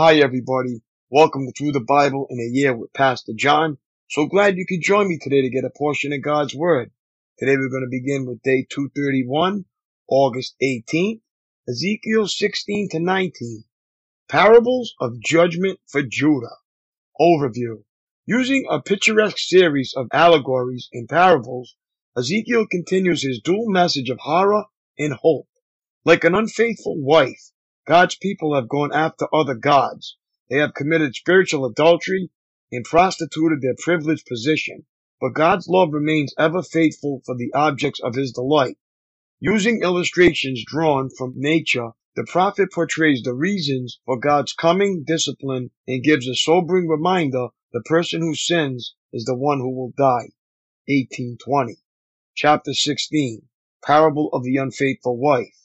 Hi, everybody. Welcome to Through the Bible in a Year with Pastor John. So glad you could join me today to get a portion of God's Word. Today we're going to begin with day 231, August 18th, Ezekiel 16 to 19. Parables of Judgment for Judah. Overview. Using a picturesque series of allegories and parables, Ezekiel continues his dual message of horror and hope. Like an unfaithful wife, God's people have gone after other gods. They have committed spiritual adultery and prostituted their privileged position. But God's love remains ever faithful for the objects of his delight. Using illustrations drawn from nature, the prophet portrays the reasons for God's coming discipline and gives a sobering reminder the person who sins is the one who will die. 1820. Chapter 16. Parable of the unfaithful wife.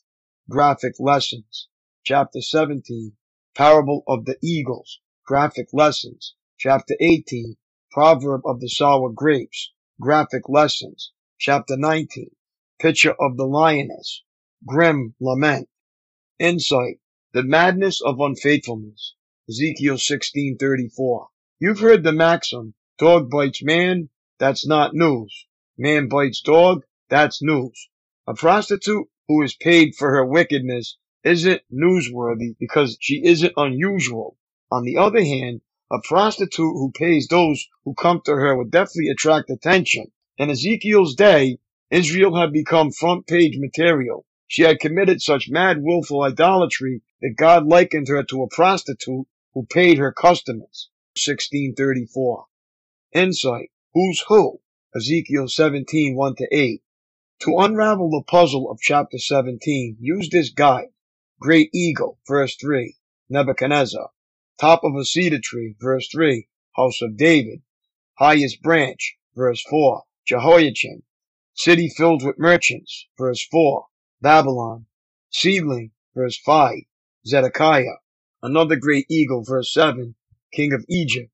Graphic lessons. Chapter 17, Parable of the Eagles, Graphic Lessons. Chapter 18, Proverb of the Sour Grapes, Graphic Lessons. Chapter 19, Picture of the Lioness, Grim Lament. Insight, The Madness of Unfaithfulness, Ezekiel 16:34. You've heard the maxim, dog bites man, that's not news. Man bites dog, that's news. A prostitute who is paid for her wickedness isn't newsworthy because she isn't unusual. On the other hand, a prostitute who pays those who come to her would definitely attract attention. In Ezekiel's day, Israel had become front page material. She had committed such mad willful idolatry that God likened her to a prostitute who paid her customers. 1634. Insight. Who's who? Ezekiel 17, 1 to 8. To unravel the puzzle of chapter 17, use this guide. Great eagle, verse 3, Nebuchadnezzar. Top of a cedar tree, verse 3, house of David. Highest branch, verse 4, Jehoiachin. City filled with merchants, verse 4, Babylon. Seedling, verse 5, Zedekiah. Another great eagle, verse 7, king of Egypt.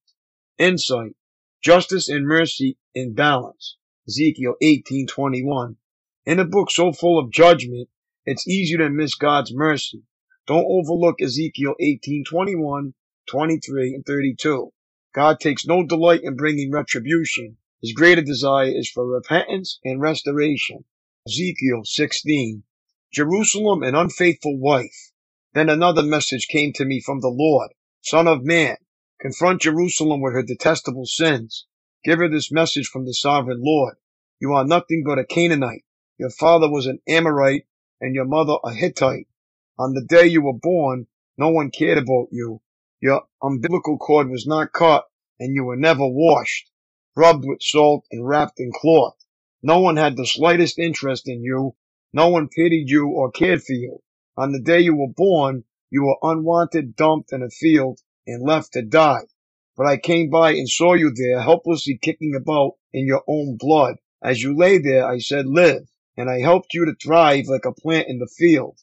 Insight, justice and mercy in balance. Ezekiel 18:21. In a book so full of judgment, it's easier to miss God's mercy. Don't overlook Ezekiel 18, 21, 23, and 32. God takes no delight in bringing retribution. His greater desire is for repentance and restoration. Ezekiel 16. Jerusalem, an unfaithful wife. Then another message came to me from the Lord. Son of man, confront Jerusalem with her detestable sins. Give her this message from the sovereign Lord. You are nothing but a Canaanite. Your father was an Amorite and your mother a Hittite. On the day you were born, no one cared about you. Your umbilical cord was not cut, and you were never washed, rubbed with salt and wrapped in cloth. No one had the slightest interest in you. No one pitied you or cared for you. On the day you were born, you were unwanted, dumped in a field, and left to die. But I came by and saw you there, helplessly kicking about in your own blood. As you lay there, I said, live and I helped you to thrive like a plant in the field.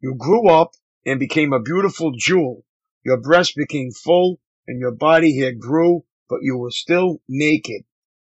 You grew up and became a beautiful jewel. Your breast became full and your body hair grew, but you were still naked.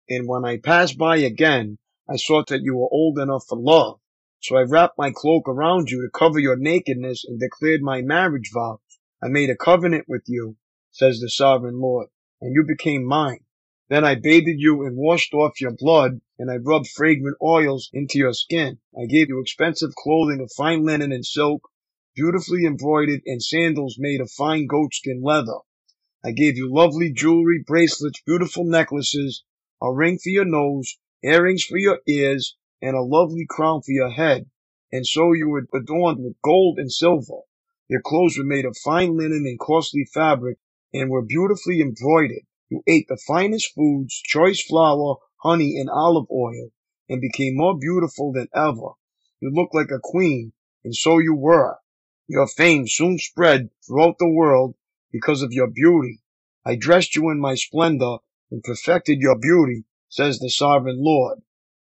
And when I passed by again, I saw that you were old enough for love. So I wrapped my cloak around you to cover your nakedness and declared my marriage vows. I made a covenant with you, says the sovereign Lord, and you became mine. Then I bathed you and washed off your blood, and I rubbed fragrant oils into your skin. I gave you expensive clothing of fine linen and silk, beautifully embroidered, and sandals made of fine goatskin leather. I gave you lovely jewelry, bracelets, beautiful necklaces, a ring for your nose, earrings for your ears, and a lovely crown for your head. And so you were adorned with gold and silver. Your clothes were made of fine linen and costly fabric, and were beautifully embroidered. You ate the finest foods, choice flour, honey, and olive oil, and became more beautiful than ever. You looked like a queen, and so you were. Your fame soon spread throughout the world because of your beauty. I dressed you in my splendor and perfected your beauty, says the sovereign Lord.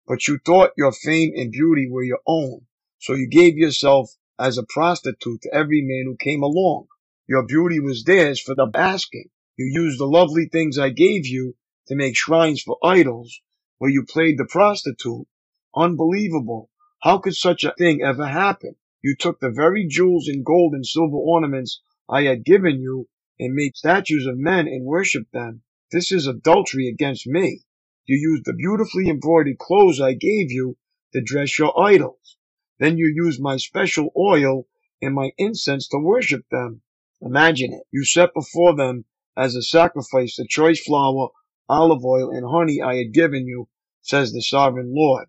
But you thought your fame and beauty were your own, so you gave yourself as a prostitute to every man who came along. Your beauty was theirs for the asking. You used the lovely things I gave you to make shrines for idols, where you played the prostitute. Unbelievable. How could such a thing ever happen? You took the very jewels and gold and silver ornaments I had given you and made statues of men and worshipped them. This is adultery against me. You used the beautifully embroidered clothes I gave you to dress your idols. Then you used my special oil and my incense to worship them. Imagine it. You set before them as a sacrifice the choice flour, olive oil, and honey I had given you, says the sovereign Lord.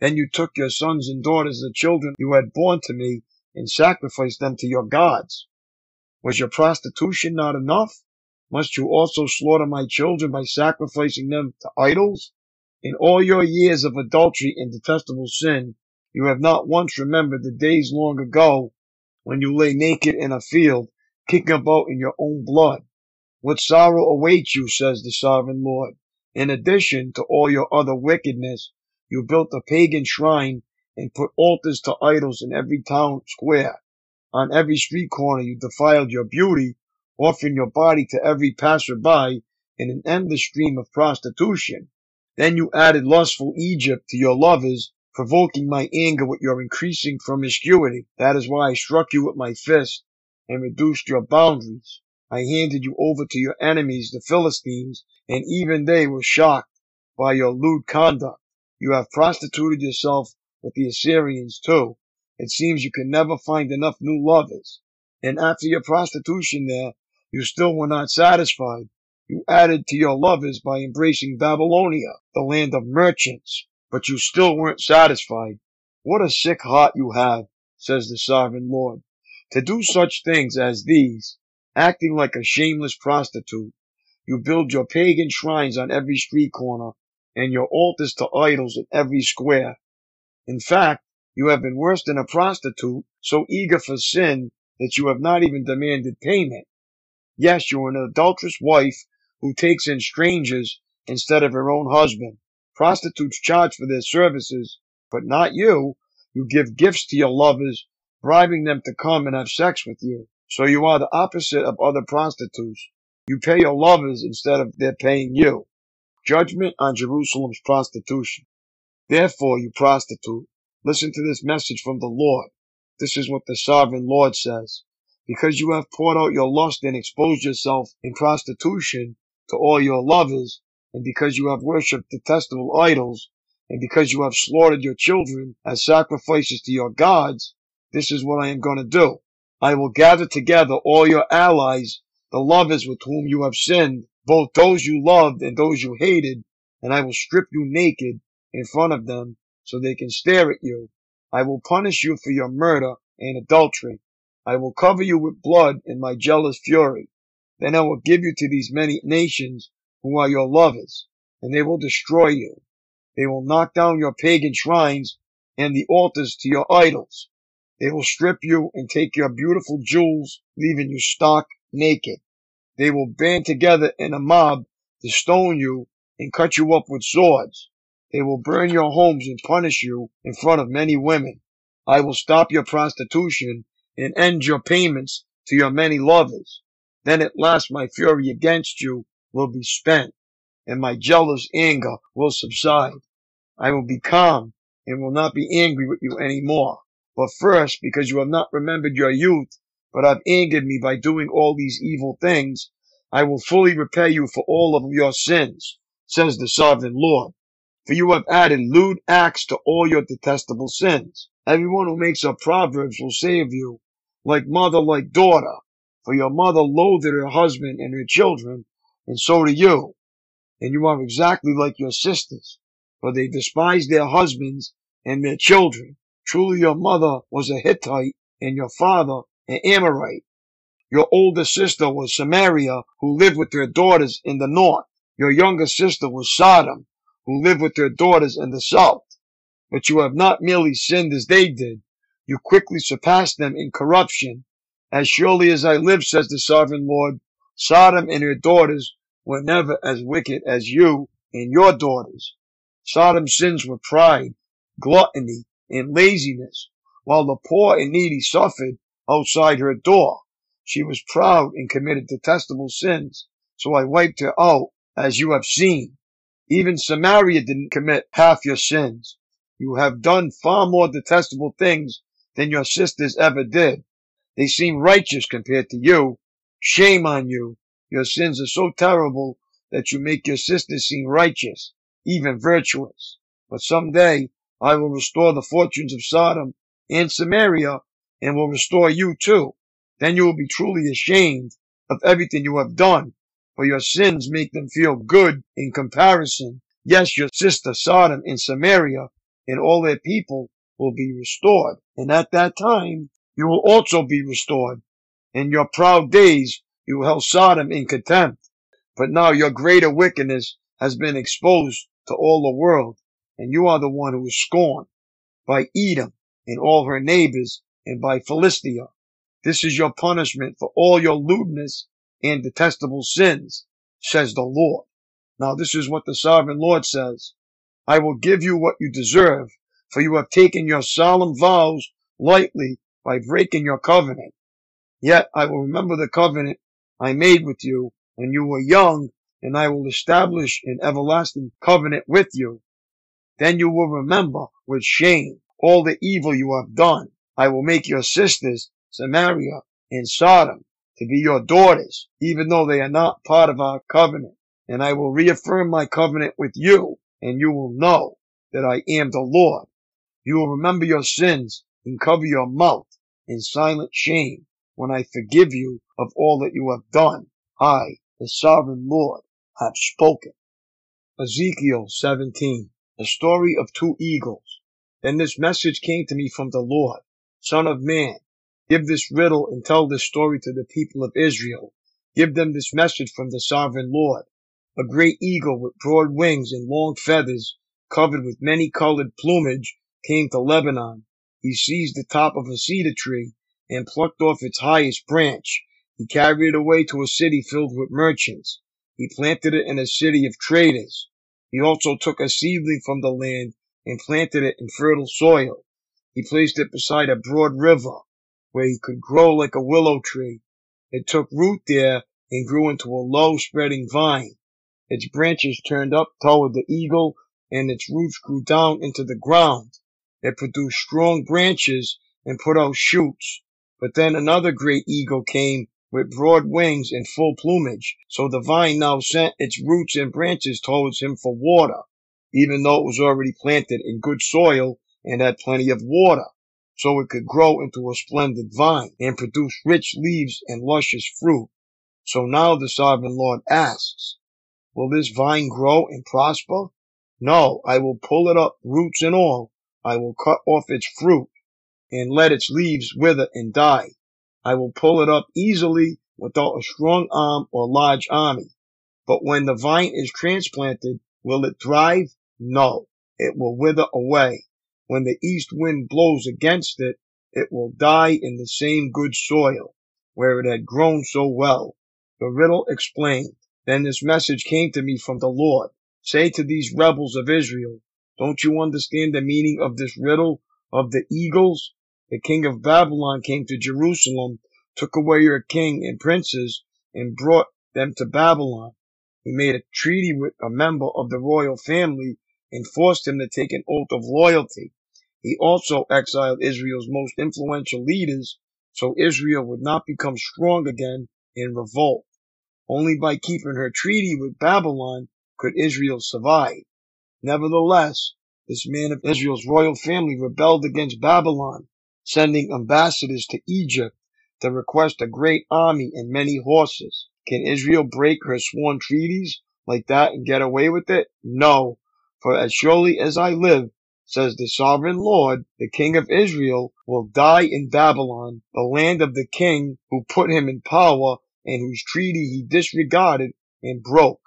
Then you took your sons and daughters, the children you had born to me, and sacrificed them to your gods. Was your prostitution not enough? Must you also slaughter my children by sacrificing them to idols? In all your years of adultery and detestable sin, you have not once remembered the days long ago when you lay naked in a field, kicking about in your own blood. What sorrow awaits you, says the sovereign Lord. In addition to all your other wickedness, you built a pagan shrine and put altars to idols in every town square. On every street corner you defiled your beauty, offering your body to every passerby in an endless stream of prostitution. Then you added lustful Egypt to your lovers, provoking my anger with your increasing promiscuity. That is why I struck you with my fist and reduced your boundaries. I handed you over to your enemies, the Philistines, and even they were shocked by your lewd conduct. You have prostituted yourself with the Assyrians too. It seems you can never find enough new lovers. And after your prostitution there, you still were not satisfied. You added to your lovers by embracing Babylonia, the land of merchants. But you still weren't satisfied. What a sick heart you have, says the sovereign Lord, to do such things as these acting like a shameless prostitute. You build your pagan shrines on every street corner and your altars to idols in every square. In fact, you have been worse than a prostitute, so eager for sin that you have not even demanded payment. Yes, you are an adulterous wife who takes in strangers instead of her own husband. Prostitutes charge for their services, but not you. You give gifts to your lovers, bribing them to come and have sex with you. So you are the opposite of other prostitutes. You pay your lovers instead of their paying you. Judgment on Jerusalem's prostitution. Therefore, you prostitute, listen to this message from the Lord. This is what the sovereign Lord says. Because you have poured out your lust and exposed yourself in prostitution to all your lovers, and because you have worshipped detestable idols, and because you have slaughtered your children as sacrifices to your gods, this is what I am going to do. I will gather together all your allies, the lovers with whom you have sinned, both those you loved and those you hated, and I will strip you naked in front of them so they can stare at you. I will punish you for your murder and adultery. I will cover you with blood in my jealous fury. Then I will give you to these many nations who are your lovers, and they will destroy you. They will knock down your pagan shrines and the altars to your idols. They will strip you and take your beautiful jewels, leaving you stark naked. They will band together in a mob to stone you and cut you up with swords. They will burn your homes and punish you in front of many women. I will stop your prostitution and end your payments to your many lovers. Then at last my fury against you will be spent and my jealous anger will subside. I will be calm and will not be angry with you any more. But first, because you have not remembered your youth, but have angered me by doing all these evil things, I will fully repay you for all of your sins, says the sovereign Lord. For you have added lewd acts to all your detestable sins. Everyone who makes up proverbs will say of you, like mother, like daughter. For your mother loathed her husband and her children, and so do you. And you are exactly like your sisters, for they despise their husbands and their children. Truly your mother was a Hittite and your father an Amorite. Your older sister was Samaria, who lived with her daughters in the north. Your younger sister was Sodom, who lived with her daughters in the south. But you have not merely sinned as they did. You quickly surpassed them in corruption. As surely as I live, says the sovereign Lord, Sodom and her daughters were never as wicked as you and your daughters. Sodom's sins were pride, gluttony, and laziness, while the poor and needy suffered outside her door. She was proud and committed detestable sins, so I wiped her out, as you have seen. Even Samaria didn't commit half your sins. You have done far more detestable things than your sisters ever did. They seem righteous compared to you. Shame on you. Your sins are so terrible that you make your sisters seem righteous, even virtuous. But someday I will restore the fortunes of Sodom and Samaria and will restore you too. Then you will be truly ashamed of everything you have done, for your sins make them feel good in comparison. Yes, your sister Sodom and Samaria and all their people will be restored. And at that time, you will also be restored. In your proud days, you held Sodom in contempt. But now your greater wickedness has been exposed to all the world, and you are the one who is scorned by Edom and all her neighbors and by Philistia. This is your punishment for all your lewdness and detestable sins, says the Lord. Now this is what the sovereign Lord says. I will give you what you deserve, for you have taken your solemn vows lightly by breaking your covenant. Yet I will remember the covenant I made with you when you were young, and I will establish an everlasting covenant with you. Then you will remember with shame all the evil you have done. I will make your sisters, Samaria and Sodom, to be your daughters, even though they are not part of our covenant. And I will reaffirm my covenant with you, and you will know that I am the Lord. You will remember your sins and cover your mouth in silent shame when I forgive you of all that you have done. I, the sovereign Lord, have spoken. Ezekiel 17, the story of two eagles. Then this message came to me from the Lord. Son of man, give this riddle and tell this story to the people of Israel. Give them this message from the sovereign Lord. A great eagle with broad wings and long feathers, covered with many colored plumage, came to Lebanon. He seized the top of a cedar tree and plucked off its highest branch. He carried it away to a city filled with merchants. He planted it in a city of traders. He also took a seedling from the land and planted it in fertile soil. He placed it beside a broad river where he could grow like a willow tree. It took root there and grew into a low spreading vine. Its branches turned up toward the eagle and its roots grew down into the ground. It produced strong branches and put out shoots. But then another great eagle came with broad wings and full plumage. So the vine now sent its roots and branches towards him for water even though it was already planted in good soil and had plenty of water, so it could grow into a splendid vine and produce rich leaves and luscious fruit. So now the sovereign Lord asks, will this vine grow and prosper? No, I will pull it up, roots and all. I will cut off its fruit and let its leaves wither and die. I will pull it up easily without a strong arm or large army. But when the vine is transplanted, will it thrive? No, it will wither away. When the east wind blows against it, it will die in the same good soil where it had grown so well. The riddle explained. Then this message came to me from the Lord. Say to these rebels of Israel, don't you understand the meaning of this riddle of the eagles? The king of Babylon came to Jerusalem, took away your king and princes, and brought them to Babylon. He made a treaty with a member of the royal family and forced him to take an oath of loyalty. He also exiled Israel's most influential leaders so Israel would not become strong again in revolt. Only by keeping her treaty with Babylon could Israel survive. Nevertheless, this man of Israel's royal family rebelled against Babylon, sending ambassadors to Egypt to request a great army and many horses. Can Israel break her sworn treaties like that and get away with it? No, for as surely as I live, says the sovereign Lord, the king of Israel will die in Babylon, the land of the king who put him in power and whose treaty he disregarded and broke.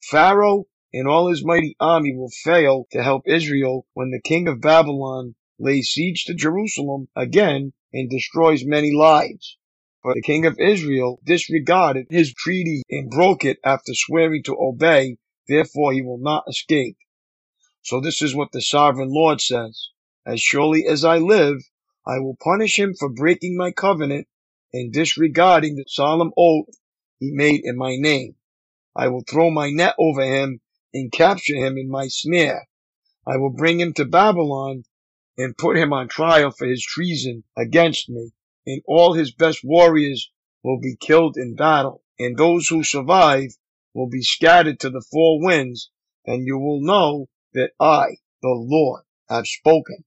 Pharaoh and all his mighty army will fail to help Israel when the king of Babylon lays siege to Jerusalem again and destroys many lives. But the king of Israel disregarded his treaty and broke it after swearing to obey, therefore he will not escape. So this is what the sovereign Lord says. As surely as I live, I will punish him for breaking my covenant and disregarding the solemn oath he made in my name. I will throw my net over him and capture him in my snare. I will bring him to Babylon and put him on trial for his treason against me and all his best warriors will be killed in battle, and those who survive will be scattered to the four winds, and you will know that I, the Lord, have spoken.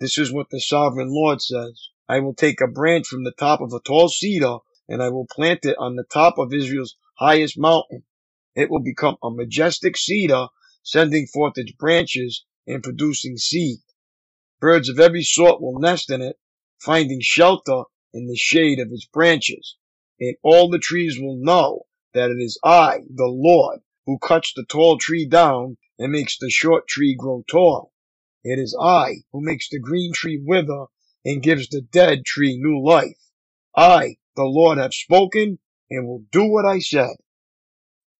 This is what the sovereign Lord says. I will take a branch from the top of a tall cedar, and I will plant it on the top of Israel's highest mountain. It will become a majestic cedar, sending forth its branches and producing seed. Birds of every sort will nest in it, finding shelter in the shade of its branches, and all the trees will know that it is I, the Lord, who cuts the tall tree down and makes the short tree grow tall. It is I who makes the green tree wither and gives the dead tree new life. I, the Lord, have spoken and will do what I said.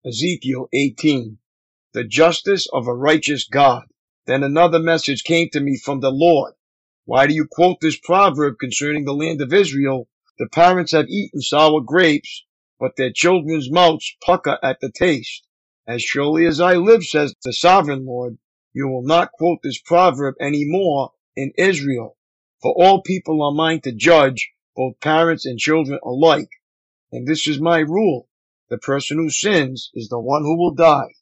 Ezekiel 18. The justice of a righteous God. Then another message came to me from the Lord. Why do you quote this proverb concerning the land of Israel? The parents have eaten sour grapes, but their children's mouths pucker at the taste. As surely as I live, says the sovereign Lord, you will not quote this proverb any more in Israel. For all people are mine to judge, both parents and children alike. And this is my rule. The person who sins is the one who will die.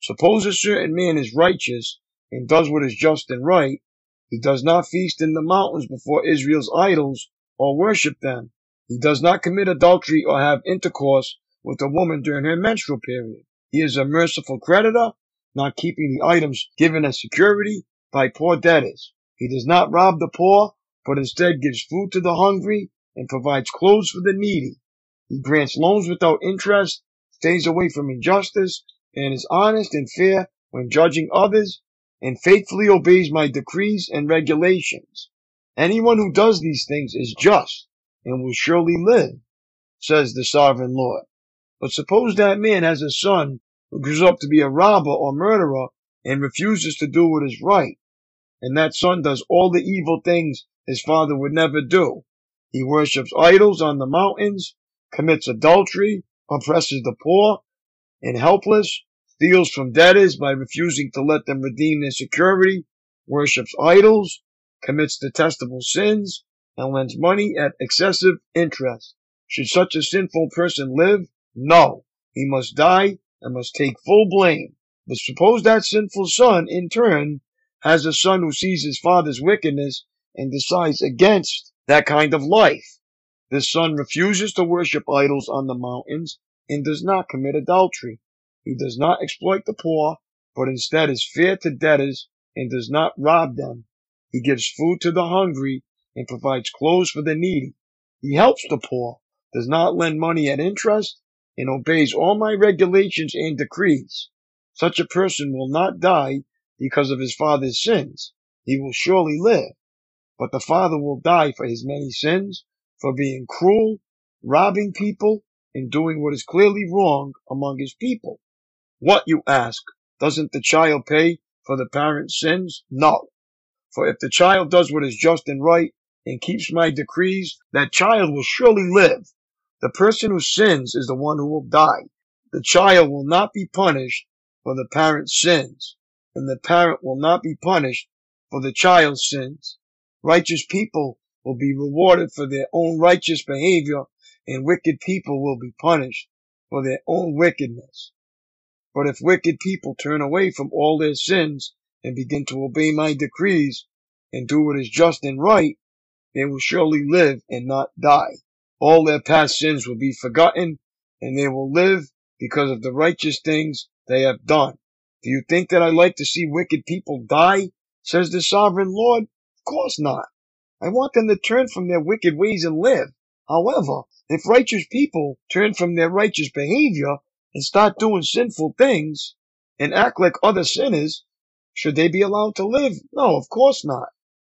Suppose a certain man is righteous and does what is just and right, he does not feast in the mountains before Israel's idols or worship them. He does not commit adultery or have intercourse with a woman during her menstrual period. He is a merciful creditor, not keeping the items given as security by poor debtors. He does not rob the poor, but instead gives food to the hungry and provides clothes for the needy. He grants loans without interest, stays away from injustice, and is honest and fair when judging others and faithfully obeys my decrees and regulations. Anyone who does these things is just and will surely live, says the sovereign Lord. But suppose that man has a son who grows up to be a robber or murderer and refuses to do what is right, and that son does all the evil things his father would never do. He worships idols on the mountains, commits adultery, oppresses the poor and helpless, steals from debtors by refusing to let them redeem their security, worships idols, commits detestable sins, and lends money at excessive interest. Should such a sinful person live? No. He must die and must take full blame. But suppose that sinful son, in turn, has a son who sees his father's wickedness and decides against that kind of life. This son refuses to worship idols on the mountains and does not commit adultery. He does not exploit the poor, but instead is fair to debtors and does not rob them. He gives food to the hungry and provides clothes for the needy. He helps the poor, does not lend money at interest, and obeys all my regulations and decrees. Such a person will not die because of his father's sins. He will surely live. But the father will die for his many sins, for being cruel, robbing people, and doing what is clearly wrong among his people. What, you ask? Doesn't the child pay for the parent's sins? No. For if the child does what is just and right and keeps my decrees, that child will surely live. The person who sins is the one who will die. The child will not be punished for the parent's sins, and the parent will not be punished for the child's sins. Righteous people will be rewarded for their own righteous behavior, and wicked people will be punished for their own wickedness. But if wicked people turn away from all their sins and begin to obey my decrees and do what is just and right, they will surely live and not die. All their past sins will be forgotten and they will live because of the righteous things they have done. Do you think that I like to see wicked people die? Says the sovereign Lord. Of course not. I want them to turn from their wicked ways and live. However, if righteous people turn from their righteous behavior and start doing sinful things and act like other sinners, should they be allowed to live? No, of course not.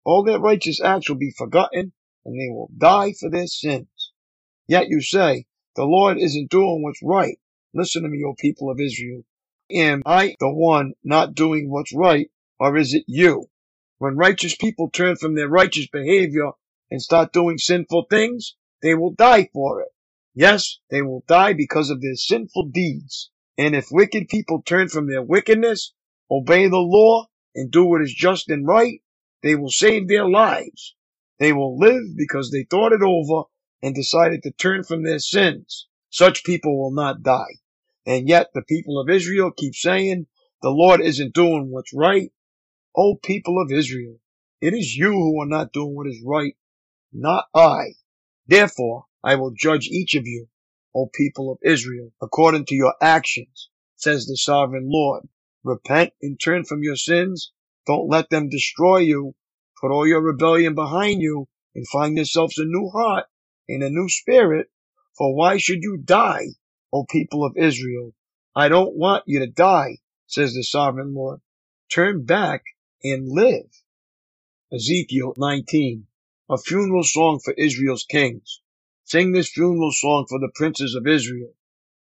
All their righteous acts will be forgotten and they will die for their sins. Yet you say, the Lord isn't doing what's right. Listen to me, O people of Israel. Am I the one not doing what's right, or is it you? When righteous people turn from their righteous behavior and start doing sinful things, they will die for it. Yes, they will die because of their sinful deeds. And if wicked people turn from their wickedness, obey the law, and do what is just and right, they will save their lives. They will live because they thought it over and decided to turn from their sins. Such people will not die. And yet the people of Israel keep saying the Lord isn't doing what's right. O people of Israel, it is you who are not doing what is right, not I. Therefore, I will judge each of you, O people of Israel, according to your actions, says the sovereign Lord. Repent and turn from your sins. Don't let them destroy you. Put all your rebellion behind you and find yourselves a new heart and a new spirit. For why should you die, O people of Israel? I don't want you to die, says the sovereign Lord. Turn back and live. Ezekiel 19, a funeral song for Israel's kings. Sing this funeral song for the princes of Israel.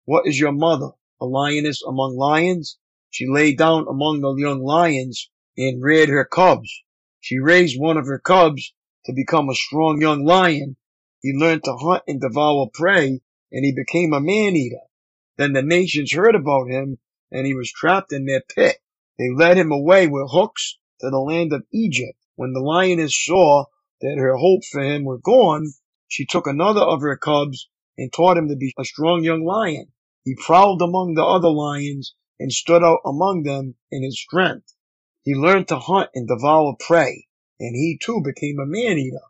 What is your mother? A lioness among lions? She lay down among the young lions and reared her cubs. She raised one of her cubs to become a strong young lion. He learned to hunt and devour prey, and he became a man-eater. Then the nations heard about him, and he was trapped in their pit. They led him away with hooks to the land of Egypt. When the lioness saw that her hopes for him were gone, she took another of her cubs and taught him to be a strong young lion. He prowled among the other lions and stood out among them in his strength. He learned to hunt and devour prey, and he too became a man-eater.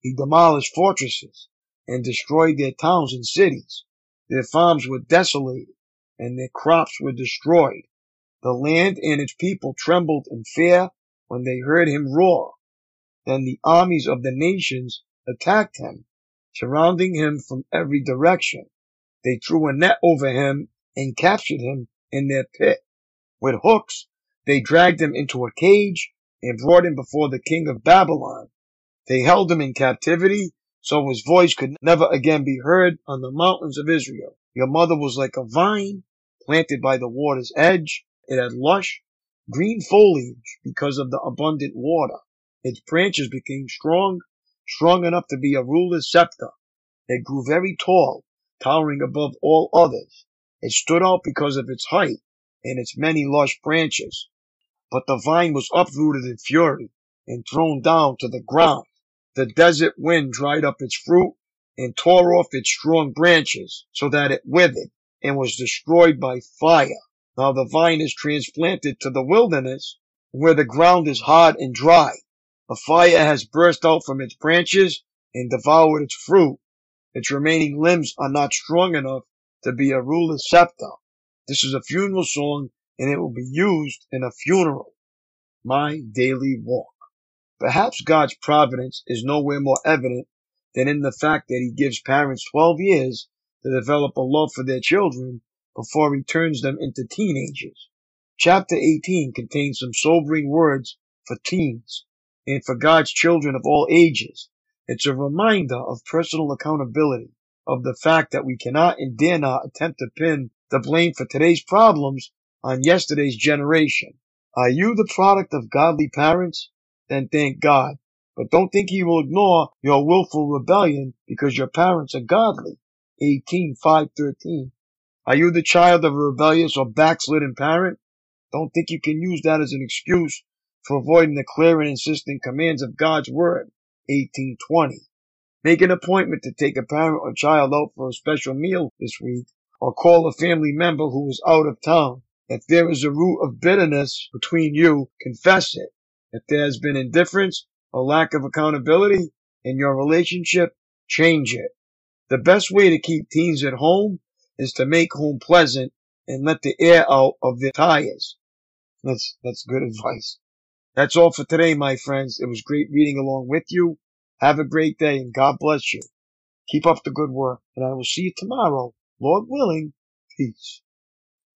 He demolished fortresses and destroyed their towns and cities. Their farms were desolated and their crops were destroyed. The land and its people trembled in fear when they heard him roar. Then the armies of the nations attacked him surrounding him from every direction. They threw a net over him and captured him in their pit. With hooks, they dragged him into a cage and brought him before the king of Babylon. They held him in captivity so his voice could never again be heard on the mountains of Israel. Your mother was like a vine planted by the water's edge. It had lush, green foliage because of the abundant water. Its branches became strong strong enough to be a ruler's scepter. It grew very tall, towering above all others. It stood out because of its height and its many lush branches. But the vine was uprooted in fury and thrown down to the ground. The desert wind dried up its fruit and tore off its strong branches so that it withered and was destroyed by fire. Now the vine is transplanted to the wilderness where the ground is hard and dry. A fire has burst out from its branches and devoured its fruit. Its remaining limbs are not strong enough to be a ruler's scepter. This is a funeral song and it will be used in a funeral. My daily walk. Perhaps God's providence is nowhere more evident than in the fact that he gives parents 12 years to develop a love for their children before he turns them into teenagers. Chapter 18 contains some sobering words for teens and for God's children of all ages. It's a reminder of personal accountability, of the fact that we cannot and dare not attempt to pin the blame for today's problems on yesterday's generation. Are you the product of godly parents? Then thank God. But don't think he will ignore your willful rebellion because your parents are godly. 18, 5, 13. Are you the child of a rebellious or backslidden parent? Don't think you can use that as an excuse for avoiding the clear and insistent commands of God's word. 1820. Make an appointment to take a parent or child out for a special meal this week, or call a family member who is out of town. If there is a root of bitterness between you, confess it. If there has been indifference or lack of accountability in your relationship, change it. The best way to keep teens at home is to make home pleasant and let the air out of their tires. That's, that's good advice. That's all for today, my friends. It was great reading along with you. Have a great day and God bless you. Keep up the good work and I will see you tomorrow. Lord willing. Peace.